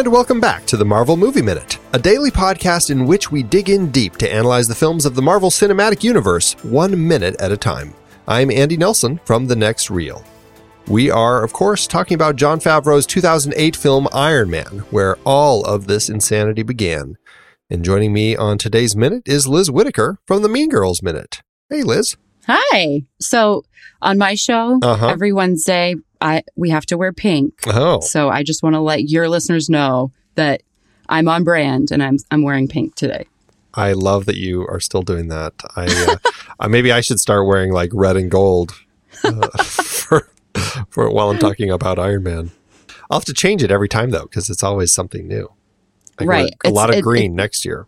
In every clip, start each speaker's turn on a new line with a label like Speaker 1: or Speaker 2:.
Speaker 1: And welcome back to the Marvel Movie Minute, a daily podcast in which we dig in deep to analyze the films of the Marvel Cinematic Universe one minute at a time. I'm Andy Nelson from The Next Reel. We are, of course, talking about Jon Favreau's 2008 film Iron Man, where all of this insanity began. And joining me on today's minute is Liz Whitaker from the Mean Girls Minute. Hey, Liz.
Speaker 2: Hi. So on my show,
Speaker 1: Uh-huh.
Speaker 2: every Wednesday, I we have to wear pink.
Speaker 1: Oh,
Speaker 2: So I just want to let your listeners know that I'm on brand and I'm I'm wearing pink today.
Speaker 1: I love that you are still doing that. I uh, uh, maybe I should start wearing like red and gold uh, for for while I'm talking about Iron Man. I'll have to change it every time though because it's always something new. Wear
Speaker 2: Right.
Speaker 1: a
Speaker 2: It's-
Speaker 1: lot of
Speaker 2: it-
Speaker 1: green next year.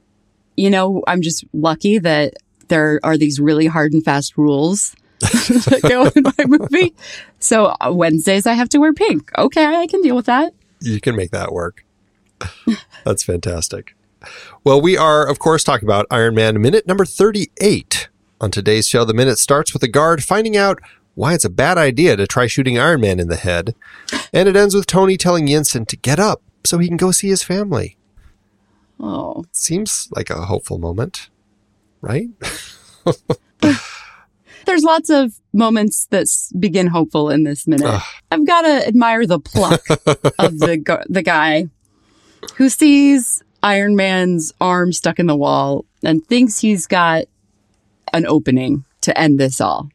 Speaker 2: You know, I'm just lucky that there are these really hard and fast rules that go in my movie. So uh, Wednesdays I have to wear pink. Okay, I can deal with that.
Speaker 1: You can make that work. That's fantastic. Well, we are, of course, talking about Iron Man minute number 38. On today's show, the minute starts with a guard finding out why it's a bad idea to try shooting Iron Man in the head. And it ends with Tony telling Yinsen to get up so he can go see his family.
Speaker 2: Oh.
Speaker 1: Seems like a hopeful moment, right?
Speaker 2: There's lots of moments that begin hopeful in this minute.
Speaker 1: Ugh.
Speaker 2: I've got to admire the pluck of the the guy who sees Iron Man's arm stuck in the wall and thinks he's got an opening to end this all.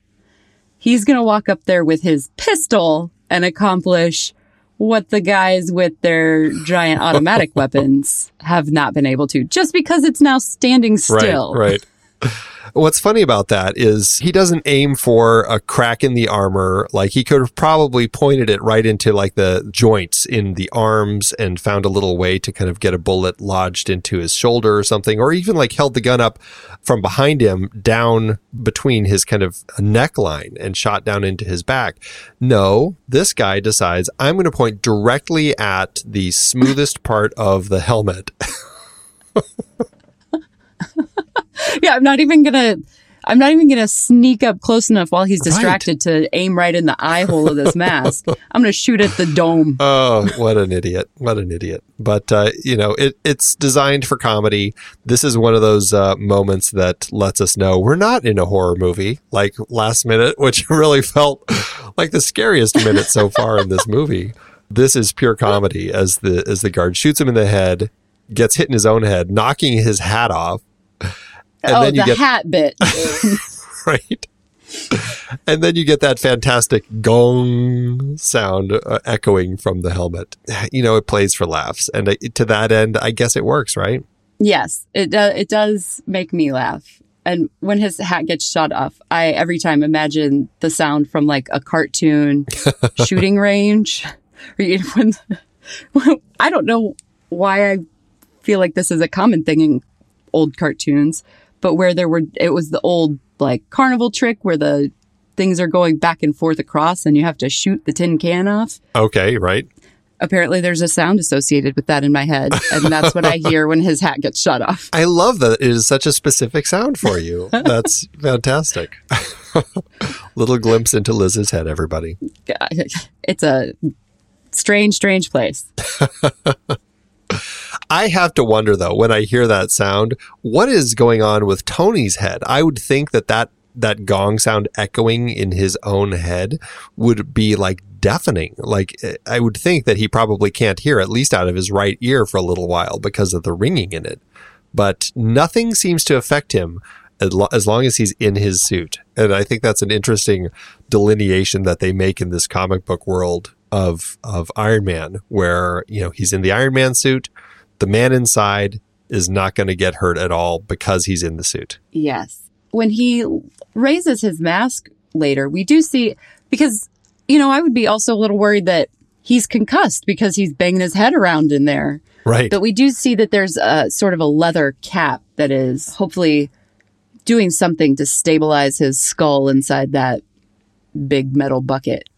Speaker 2: He's going to walk up there with his pistol and accomplish what the guys with their giant automatic weapons have not been able to just because it's now standing still.
Speaker 1: Right, right. What's funny about that is he doesn't aim for a crack in the armor. Like he could have probably pointed it right into like the joints in the arms and found a little way to kind of get a bullet lodged into his shoulder or something, or even like held the gun up from behind him down between his kind of neckline and shot down into his back. No, this guy decides I'm going to point directly at the smoothest part of the helmet.
Speaker 2: Yeah, I'm not even gonna. I'm not even gonna sneak up close enough while he's distracted to aim right in the eye hole of this mask. I'm gonna shoot at the dome.
Speaker 1: Oh, what an idiot! What an idiot! But uh, you know, it, it's designed for comedy. This is one of those uh, moments that lets us know we're not in a horror movie like last minute, which really felt like the scariest minute so far in this movie. This is pure comedy as the as the guard shoots him in the head, gets hit in his own head, knocking his hat off, and
Speaker 2: oh,
Speaker 1: then you
Speaker 2: the
Speaker 1: get
Speaker 2: hat bit.
Speaker 1: right? And then you get that fantastic gong sound uh, echoing from the helmet. You know, it plays for laughs. And uh, to that end, I guess it works, right?
Speaker 2: yes, it does. It does make me laugh. And when his hat gets shot off, I every time imagine the sound from like a cartoon shooting range. When, I don't know why I feel like this is a common thing in old cartoons, but where there were, it was the old like carnival trick where the things are going back and forth across and you have to shoot the tin can off.
Speaker 1: Okay, right.
Speaker 2: Apparently, there's a sound associated with that in my head, and that's what I hear when his hat gets shut off.
Speaker 1: I love that it is such a specific sound for you. That's fantastic. Little glimpse into Liz's head, everybody.
Speaker 2: It's a strange, strange place.
Speaker 1: I have to wonder though when I hear that sound, what is going on with Tony's head? I would think that that that gong sound echoing in his own head would be like deafening. Like eh, I would think that he probably can't hear at least out of his right ear for a little while because of the ringing in it. But nothing seems to affect him as, lo- as long as he's in his suit. And I think that's an interesting delineation that they make in this comic book world of of Iron Man where, you know, he's in the Iron Man suit, the man inside is not going to get hurt at all because he's in the suit.
Speaker 2: Yes. When he raises his mask later, we do see, because, you know, I would be also a little worried that he's concussed because he's banging his head around in there.
Speaker 1: Right.
Speaker 2: But we do see that there's a sort of a leather cap that is hopefully doing something to stabilize his skull inside that big metal bucket.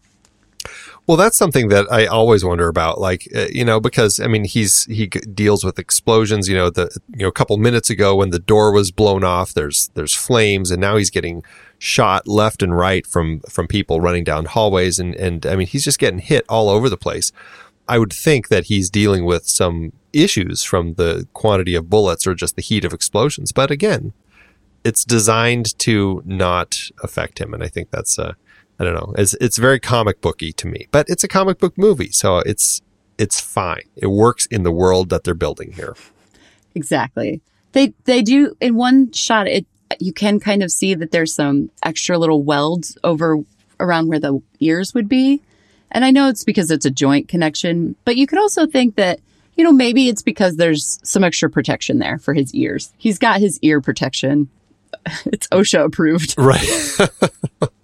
Speaker 1: Well, that's something that I always wonder about, like uh, you know, because I mean, he's he deals with explosions. You know, the you know, a couple minutes ago when the door was blown off, there's there's flames, and now he's getting shot left and right from from people running down hallways, and and I mean, he's just getting hit all over the place. I would think that he's dealing with some issues from the quantity of bullets or just the heat of explosions. But again, it's designed to not affect him. And I think that's, uh, I don't know, it's, it's very comic booky to me, but it's a comic book movie. So it's, it's fine. It works in the world that they're building here.
Speaker 2: Exactly. They they do in one shot it you can kind of see that there's some extra little welds over around where the ears would be. And I know it's because it's a joint connection, but you could also think that you know maybe it's because there's some extra protection there for his ears. He's got his ear protection. It's OSHA approved.
Speaker 1: Right.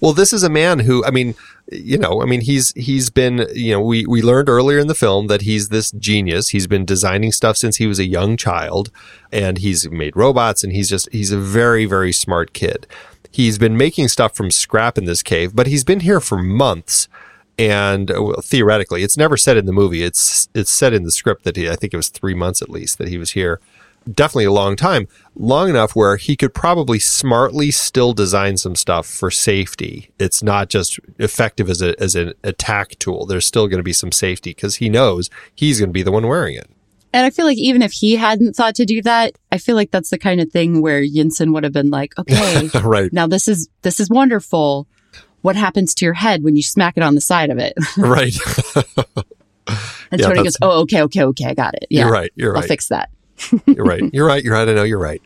Speaker 1: well, this is a man who, I mean, you know, I mean, he's he's been, you know, we we learned earlier in the film that he's this genius. He's been designing stuff since he was a young child, and he's made robots, and he's just he's a very very smart kid. He's been making stuff from scrap in this cave, but he's been here for months. And uh, well, theoretically, it's never said in the movie. It's it's said in the script that he, I think it was three months at least that he was here definitely a long time, long enough where he could probably smartly still design some stuff for safety. It's not just effective as a as an attack tool. There's still going to be some safety because he knows he's going to be the one wearing it.
Speaker 2: And I feel like even if he hadn't thought to do that, I feel like that's the kind of thing where Yinsen would have been like, "Okay,
Speaker 1: right
Speaker 2: now this is this is wonderful. What happens to your head when you smack it on the side of it?"
Speaker 1: right.
Speaker 2: and yeah, Tony goes, "Oh, okay, okay, okay, I got it. Yeah,
Speaker 1: you're right. You're right.
Speaker 2: I'll fix that."
Speaker 1: You're right. You're right. You're right. I know you're right.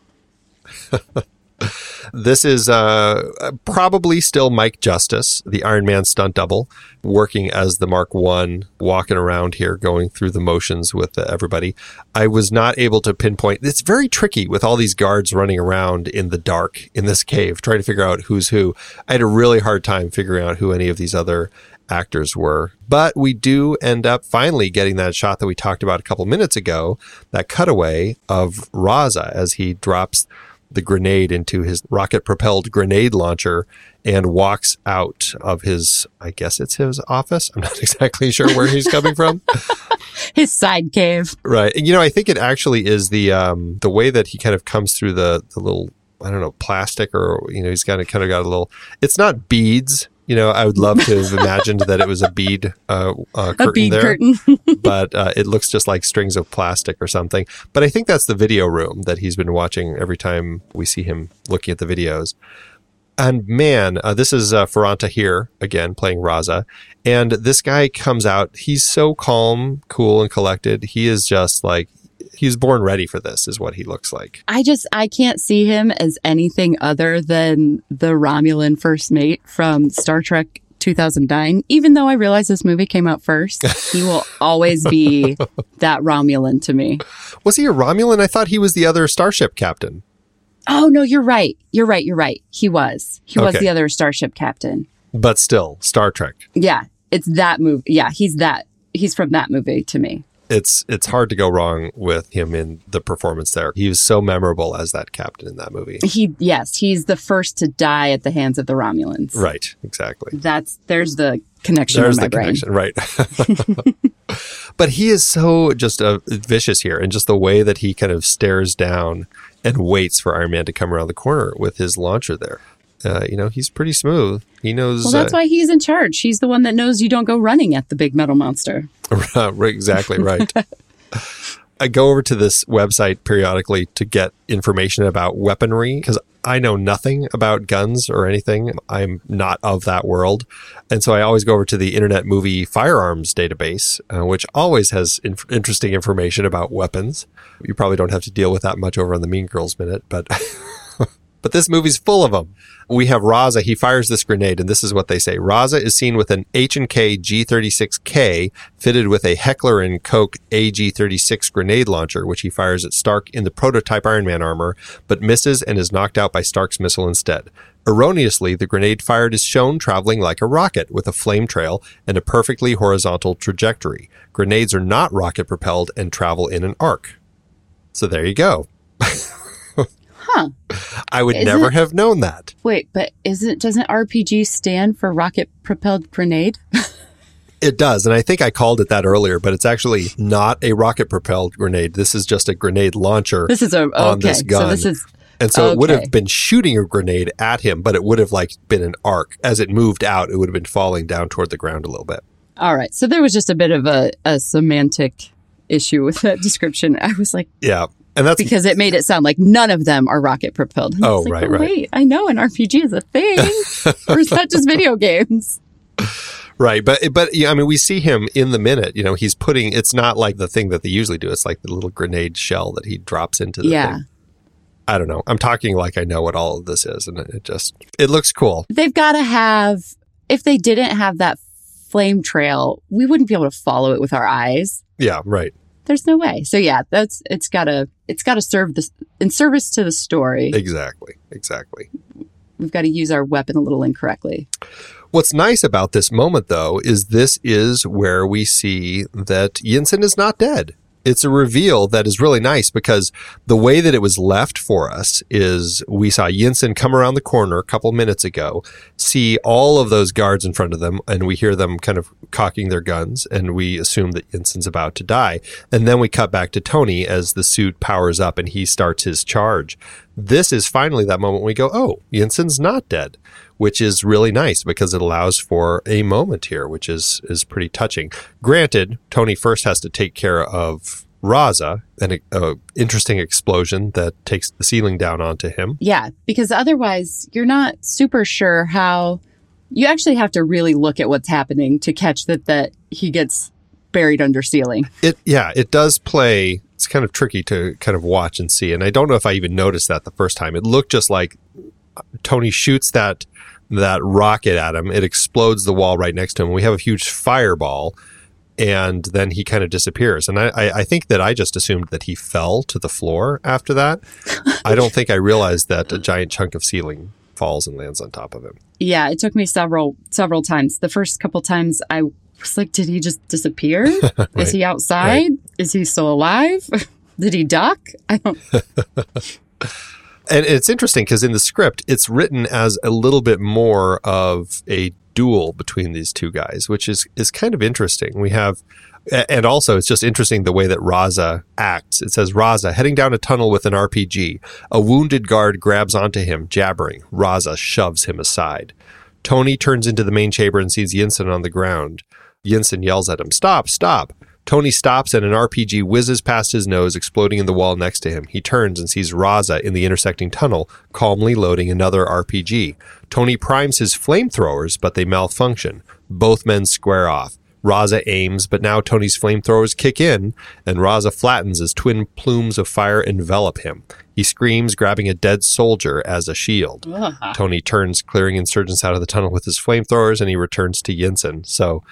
Speaker 1: this is uh, probably still Mike Justus, the Iron Man stunt double, working as the Mark One, walking around here, going through the motions with everybody. I was not able to pinpoint. It's very tricky with all these guards running around in the dark in this cave, trying to figure out who's who. I had a really hard time figuring out who any of these other actors were. But we do end up finally getting that shot that we talked about a couple minutes ago, that cutaway of Raza as he drops the grenade into his rocket propelled grenade launcher and walks out of his I guess it's his office. I'm not exactly sure where he's coming from.
Speaker 2: his side cave.
Speaker 1: Right. And you know, I think it actually is the um the way that he kind of comes through the the little I don't know, plastic or you know, he's got kind of got a little it's not beads you know, I would love to have imagined that it was a bead uh, uh, curtain
Speaker 2: a bead
Speaker 1: there,
Speaker 2: curtain.
Speaker 1: but uh, it looks just like strings of plastic or something. But I think that's the video room that he's been watching every time we see him looking at the videos. And man, uh, this is uh, Faran Tahir here again playing Raza, and this guy comes out. He's so calm, cool, and collected. He is just like he's born ready for this is what he looks like.
Speaker 2: I just I can't see him as anything other than the Romulan first mate from Star Trek 2009. Even though I realize this movie came out first, he will always be that Romulan to me.
Speaker 1: Was he a Romulan? I thought he was the other starship captain.
Speaker 2: Oh no, you're right. You're right. You're right. He was. He was the other starship captain.
Speaker 1: But still, Star Trek.
Speaker 2: Yeah, it's that movie. Yeah, he's that. He's from that movie to me
Speaker 1: it's it's hard to go wrong with him in the performance there. He was so memorable as that captain in that movie.
Speaker 2: He yes, he's the first to die at the hands of the Romulans.
Speaker 1: Right, exactly.
Speaker 2: That's there's the connection
Speaker 1: there's the
Speaker 2: brain.
Speaker 1: connection, right. but he is so just uh, vicious here and just the way that he kind of stares down and waits for Iron Man to come around the corner with his launcher there uh, you know, he's pretty smooth. He knows.
Speaker 2: Well, that's uh, why he's in charge. He's the one that knows you don't go running at the big metal monster.
Speaker 1: right, exactly right. I go over to this website periodically to get information about weaponry because I know nothing about guns or anything. I'm not of that world. And so I always go over to the Internet Movie Firearms database, uh, which always has inf- interesting information about weapons. You probably don't have to deal with that much over on the Mean Girls Minute, but. but this movie's full of them we have Raza. He fires this grenade, and this is what they say. Raza is seen with an H&K G36K fitted with a Heckler & Koch AG36 grenade launcher, which he fires at Stark in the prototype Iron Man armor, but misses and is knocked out by Stark's missile instead. Erroneously, the grenade fired is shown traveling like a rocket with a flame trail and a perfectly horizontal trajectory. Grenades are not rocket propelled and travel in an arc. So there you go.
Speaker 2: Huh.
Speaker 1: I would isn't, never have known that.
Speaker 2: Wait, but isn't doesn't RPG stand for rocket propelled grenade?
Speaker 1: it does, and I think I called it that earlier, but it's actually not a rocket propelled grenade. This is just a grenade launcher.
Speaker 2: This is a okay, on this gun. So this is
Speaker 1: and so okay. it would have been shooting a grenade at him, but it would have like been an arc. As it moved out, it would have been falling down toward the ground a little bit.
Speaker 2: All right. So there was just a bit of a, a semantic issue with that description. I was like,
Speaker 1: Yeah. And that's
Speaker 2: because it made it sound like none of them are rocket propelled. And
Speaker 1: Oh,
Speaker 2: like,
Speaker 1: right,
Speaker 2: "But
Speaker 1: right.
Speaker 2: Wait, I know an RPG is a thing. or is that just video games?
Speaker 1: right. But, but, yeah, I mean, we see him in the minute, you know, he's putting, it's not like the thing that they usually do. It's like the little grenade shell that he drops into the
Speaker 2: Yeah.
Speaker 1: thing. I don't know. I'm talking like I know what all of this is. And it it just, it looks cool.
Speaker 2: They've got to have, if they didn't have that flame trail, we wouldn't be able to follow it with our eyes.
Speaker 1: Yeah. Right.
Speaker 2: There's no way. So yeah, that's, it's gotta, it's gotta serve this in service to the story.
Speaker 1: Exactly. Exactly.
Speaker 2: We've got to use our weapon a little incorrectly.
Speaker 1: What's nice about this moment, though, is this is where we see that Yinsen is not dead. It's a reveal that is really nice because the way that it was left for us is we saw Yinsen come around the corner a couple minutes ago, see all of those guards in front of them, and we hear them kind of cocking their guns, and we assume that Yinsen's about to die. And then we cut back to Tony as the suit powers up and he starts his charge. This is finally that moment we go, oh, Yinsen's not dead which is really nice because it allows for a moment here, which is is pretty touching. Granted, Tony first has to take care of Raza, an a interesting explosion that takes the ceiling down onto him.
Speaker 2: Yeah, because otherwise you're not super sure how you actually have to really look at what's happening to catch that that he gets buried under ceiling.
Speaker 1: It yeah, it does play. It's kind of tricky to kind of watch and see, and I don't know if I even noticed that the first time. It looked just like Tony shoots that that rocket at him. It explodes the wall right next to him. We have a huge fireball, and then he kind of disappears. And I, I, I think that I just assumed that he fell to the floor after that. I don't think I realized that a giant chunk of ceiling falls and lands on top of him.
Speaker 2: Yeah, it took me several several times. The first couple times I was like, did he just disappear? Is he outside? Is he still alive? Did he duck? I don't
Speaker 1: And it's interesting because in the script, it's written as a little bit more of a duel between these two guys, which is is kind of interesting. We have, and also it's just interesting the way that Raza acts. It says Raza heading down a tunnel with an RPG. A wounded guard grabs onto him, jabbering. Raza shoves him aside. Tony turns into the main chamber and sees Yinsen on the ground. Yinsen yells at him, Stop, stop. Tony stops and an RPG whizzes past his nose, exploding in the wall next to him. He turns and sees Raza in the intersecting tunnel, calmly loading another RPG. Tony primes his flamethrowers, but they malfunction. Both men square off. Raza aims, but now Tony's flamethrowers kick in, and Raza flattens as twin plumes of fire envelop him. He screams, grabbing a dead soldier as a shield. Uh-huh. Tony turns, clearing insurgents out of the tunnel with his flamethrowers, and he returns to Yinsen. So,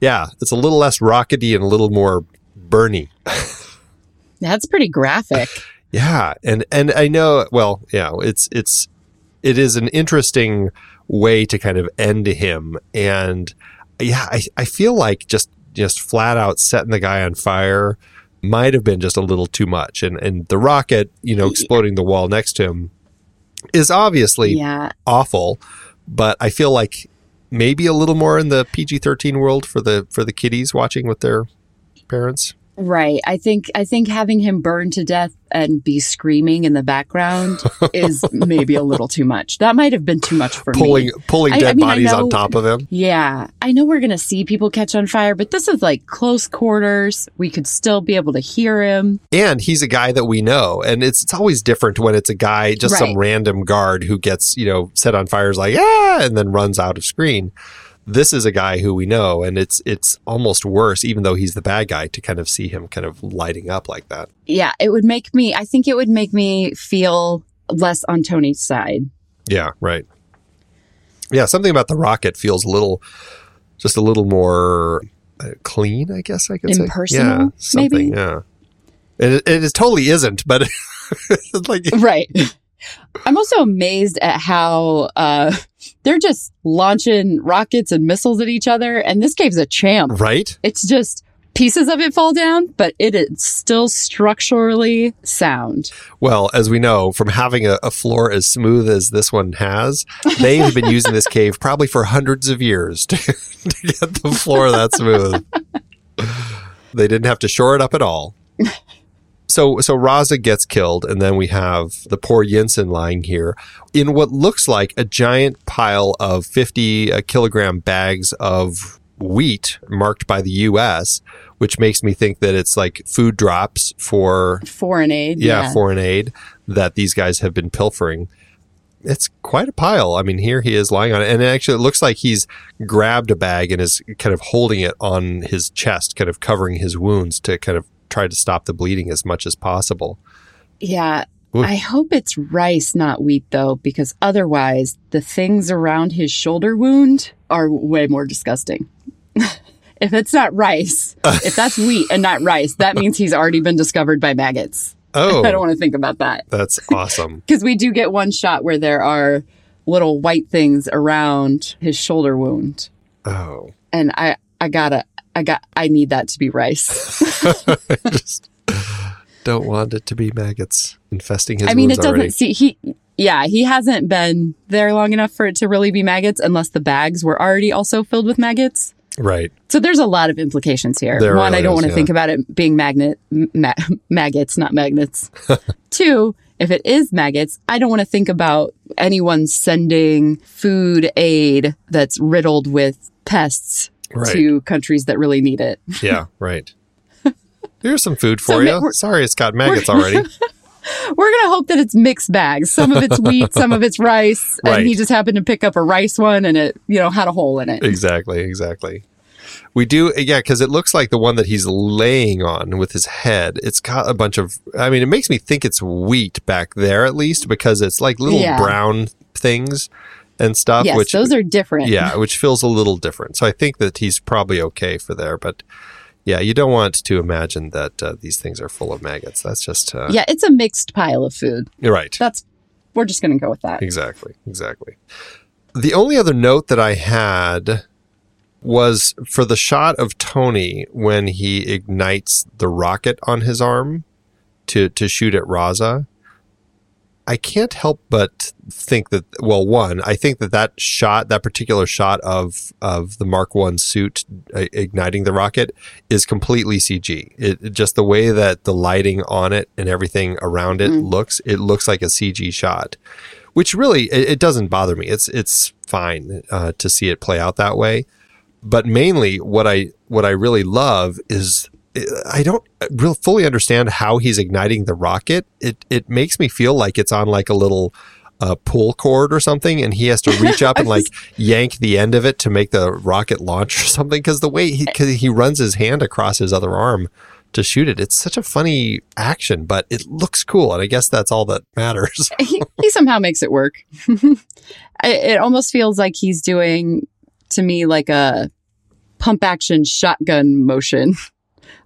Speaker 1: yeah, it's a little less rockety and a little more burny.
Speaker 2: That's pretty graphic.
Speaker 1: Yeah, and and I know. Well, yeah, it's it's it is an interesting way to kind of end him, and yeah, I I feel like just just flat out setting the guy on fire might have been just a little too much, and and the rocket, you know, exploding the wall next to him is obviously
Speaker 2: yeah.
Speaker 1: awful, but I feel like maybe a little more in the PG thirteen world for the for the kiddies watching with their parents.
Speaker 2: Right. I think I think having him burn to death and be screaming in the background is maybe a little too much. That might have been too much for
Speaker 1: Pulling
Speaker 2: me.
Speaker 1: pulling
Speaker 2: I- I
Speaker 1: dead
Speaker 2: mean, I
Speaker 1: bodies on top of him.
Speaker 2: Yeah. I know we're going to see people catch on fire, but this is like close quarters. We could still be able to hear him.
Speaker 1: and he's a guy that we know and it's it's always different when it's a guy just some random guard who gets you know set on fire is like ah and then runs out of screen this is a guy who we know and it's it's almost worse even though he's the bad guy to kind of see him kind of lighting up like that
Speaker 2: Yeah, it would make me I think it would make me feel less on Tony's side.
Speaker 1: yeah right yeah something about the rocket feels a little just a little more uh, clean i guess i could say yeah something
Speaker 2: maybe?
Speaker 1: yeah it, it, it totally isn't but like
Speaker 2: Right. I'm also amazed at how uh, they're just launching rockets and missiles at each other, and this cave's a champ.
Speaker 1: right
Speaker 2: It's just pieces of it fall down, but it is still structurally sound.
Speaker 1: Well, as we know from having a, a floor as smooth as this one has, they've been using this cave probably for hundreds of years to, to get the floor that smooth. They didn't have to shore it up at all. So, so Raza gets killed, and then we have the poor Yinsen lying here in what looks like a giant pile of 50 uh, kilogram bags of wheat marked by the U.S., which makes me think that it's like food drops for
Speaker 2: Foreign aid.
Speaker 1: yeah, foreign aid that these guys have been pilfering. It's quite a pile. I mean, here he is lying on it, and it actually it looks like he's grabbed a bag and is kind of holding it on his chest, kind of covering his wounds to kind of try to stop the bleeding as much as possible.
Speaker 2: Yeah.
Speaker 1: Ooh.
Speaker 2: I hope it's rice, not wheat, though, because otherwise the things around his shoulder wound are way more disgusting. if it's not rice, if that's wheat and not rice, that means he's already been discovered by maggots.
Speaker 1: Oh,
Speaker 2: I don't want to think about that.
Speaker 1: that's awesome.
Speaker 2: Because we do get one shot where there are little white things around his shoulder wound.
Speaker 1: Oh,
Speaker 2: And I, I gotta, I got, I need that to be rice.
Speaker 1: I just don't want it to be maggots infesting his
Speaker 2: I mean, it doesn't
Speaker 1: already.
Speaker 2: see he. Yeah, he hasn't been there long enough for it to really be maggots, unless the bags were already also filled with maggots.
Speaker 1: Right.
Speaker 2: So there's a lot of implications here.
Speaker 1: There
Speaker 2: One, I don't want to
Speaker 1: yeah.
Speaker 2: think about it being magnet ma- maggots, not magnets. Two, if it is maggots, I don't want to think about anyone sending food aid that's riddled with pests
Speaker 1: Right.
Speaker 2: to countries that really need it.
Speaker 1: Yeah, right. Here's some food for
Speaker 2: So
Speaker 1: you. Sorry, it's got maggots already.
Speaker 2: We're gonna hope that it's mixed bags. Some of it's wheat, some of it's rice,
Speaker 1: Right.
Speaker 2: and he just happened to pick up a rice one, and it you know had a hole in it.
Speaker 1: exactly, exactly. We do, yeah, because it looks like the one that he's laying on with his head. It's got a bunch of. I mean, it makes me think it's wheat back there at least because it's like little
Speaker 2: Yeah.
Speaker 1: brown things and stuff.
Speaker 2: yes,
Speaker 1: which
Speaker 2: those are different.
Speaker 1: yeah, which feels a little different. So I think that he's probably okay for there, but. Yeah, you don't want to imagine that uh, these things are full of maggots. That's just uh,
Speaker 2: yeah, it's a mixed pile of food.
Speaker 1: you're right.
Speaker 2: That's we're just gonna go with that.
Speaker 1: Exactly, exactly. The only other note that I had was for the shot of Tony when he ignites the rocket on his arm to to shoot at Raza. I can't help but think that well, one, I think that that shot, that particular shot of of the Mark One suit uh, igniting the rocket, is completely CG. It just the way that the lighting on it and everything around it looks, it looks like a CG shot, which really it, it doesn't bother me. It's it's fine uh, to see it play out that way. But mainly, what I what I really love is I don't real fully understand how he's igniting the rocket. It it makes me feel like it's on like a little uh, pull cord or something, and he has to reach up and like yank the end of it to make the rocket launch or something. Because the way he cause he runs his hand across his other arm to shoot it, it's such a funny action, but it looks cool, and I guess that's all that matters.
Speaker 2: he, he somehow makes it work. It almost feels like he's doing to me like a pump action shotgun motion.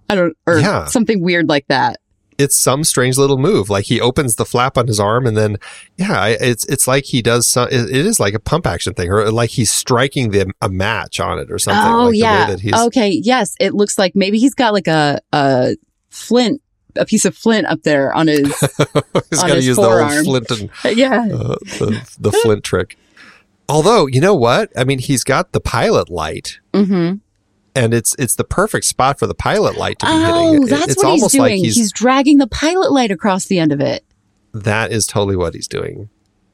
Speaker 2: I don't, or
Speaker 1: Yeah.
Speaker 2: something weird like that.
Speaker 1: it's some strange little move. Like he opens the flap on his arm, and then yeah, it's it's like he does. Some, it is like a pump action thing, or like he's striking the a match on it or something.
Speaker 2: oh
Speaker 1: like The
Speaker 2: yeah.
Speaker 1: way that he's,
Speaker 2: Okay. Yes. It looks like maybe he's got like a a flint, a piece of flint up there on his.
Speaker 1: he's got to use
Speaker 2: forearm.
Speaker 1: the old flint and
Speaker 2: yeah.
Speaker 1: uh, the, the flint trick. Although you know what, I mean, he's got the pilot light,
Speaker 2: Mm-hmm.
Speaker 1: And it's it's the perfect spot for the pilot light to be
Speaker 2: Oh,
Speaker 1: hitting. It-
Speaker 2: that's
Speaker 1: it's
Speaker 2: what he's doing.
Speaker 1: like he's,
Speaker 2: he's dragging the pilot light across the end of it.
Speaker 1: that is totally what he's doing.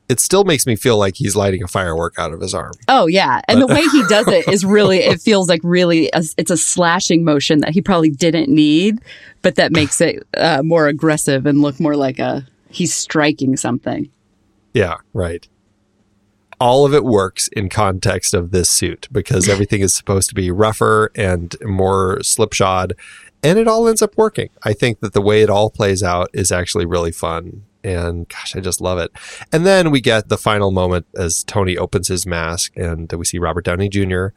Speaker 1: It still makes me feel like he's lighting a firework out of his arm.
Speaker 2: Oh yeah, and the way he does it is really it feels like really a, it's a slashing motion that he probably didn't need, but that makes it uh, more aggressive and look more like a he's striking something.
Speaker 1: Yeah, right. All of it works in context of this suit because everything is supposed to be rougher and more slipshod, and it all ends up working. I think that the way it all plays out is actually really fun. And gosh, I just love it. And then we get the final moment as Tony opens his mask and we see Robert Downey Jr.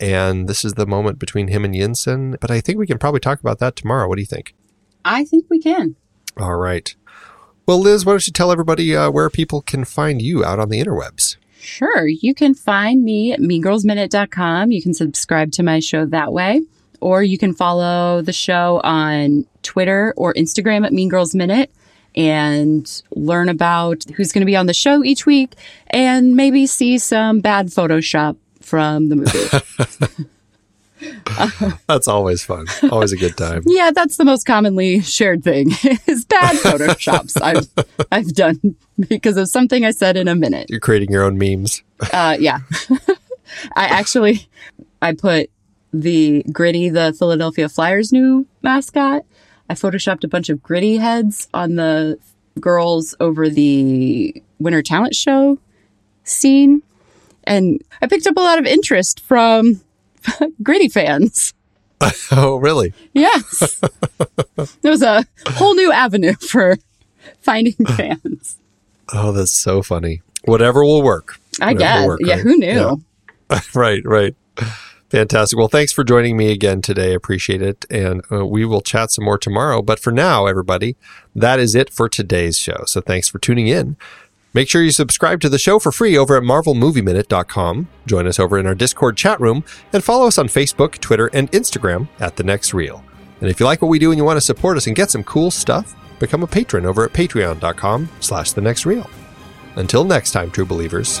Speaker 1: And this is the moment between him and Yinsen. But I think we can probably talk about that tomorrow. What do you think?
Speaker 2: I think we can.
Speaker 1: All right. Well, Liz, why don't you tell everybody uh, where people can find you out on the interwebs?
Speaker 2: Sure, you can find me at meangirlsminute.com. You can subscribe to my show that way, or you can follow the show on Twitter or Instagram at Mean Girls Minute and learn about who's going to be on the show each week and maybe see some bad Photoshop from the movie.
Speaker 1: That's always fun. Always a good time.
Speaker 2: yeah, that's the most commonly shared thing is bad Photoshops I've, I've done because of something I said in a minute.
Speaker 1: You're creating your own memes.
Speaker 2: Uh, yeah. I actually, I put the Gritty, the Philadelphia Flyers' new mascot. I photoshopped a bunch of Gritty heads on the girls over the Winter Talent Show scene. And I picked up a lot of interest from Gritty fans.
Speaker 1: oh, really?
Speaker 2: Yes. there was a whole new avenue for finding fans.
Speaker 1: Oh, that's so funny. Whatever will work.
Speaker 2: I
Speaker 1: Whatever
Speaker 2: guess.
Speaker 1: work,
Speaker 2: yeah,
Speaker 1: right?
Speaker 2: who knew?
Speaker 1: Yeah. right, right. Fantastic. Well, thanks for joining me again today. Appreciate it. And uh, we will chat some more tomorrow. But for now, everybody, that is it for today's show. So thanks for tuning in. Make sure you subscribe to the show for free over at marvelmovieminute.com. Join us over in our Discord chat room and follow us on Facebook, Twitter, and Instagram at The Next Reel. And if you like what we do and you want to support us and get some cool stuff, become a patron over at patreon.com slash The Next Reel. Until next time, true believers.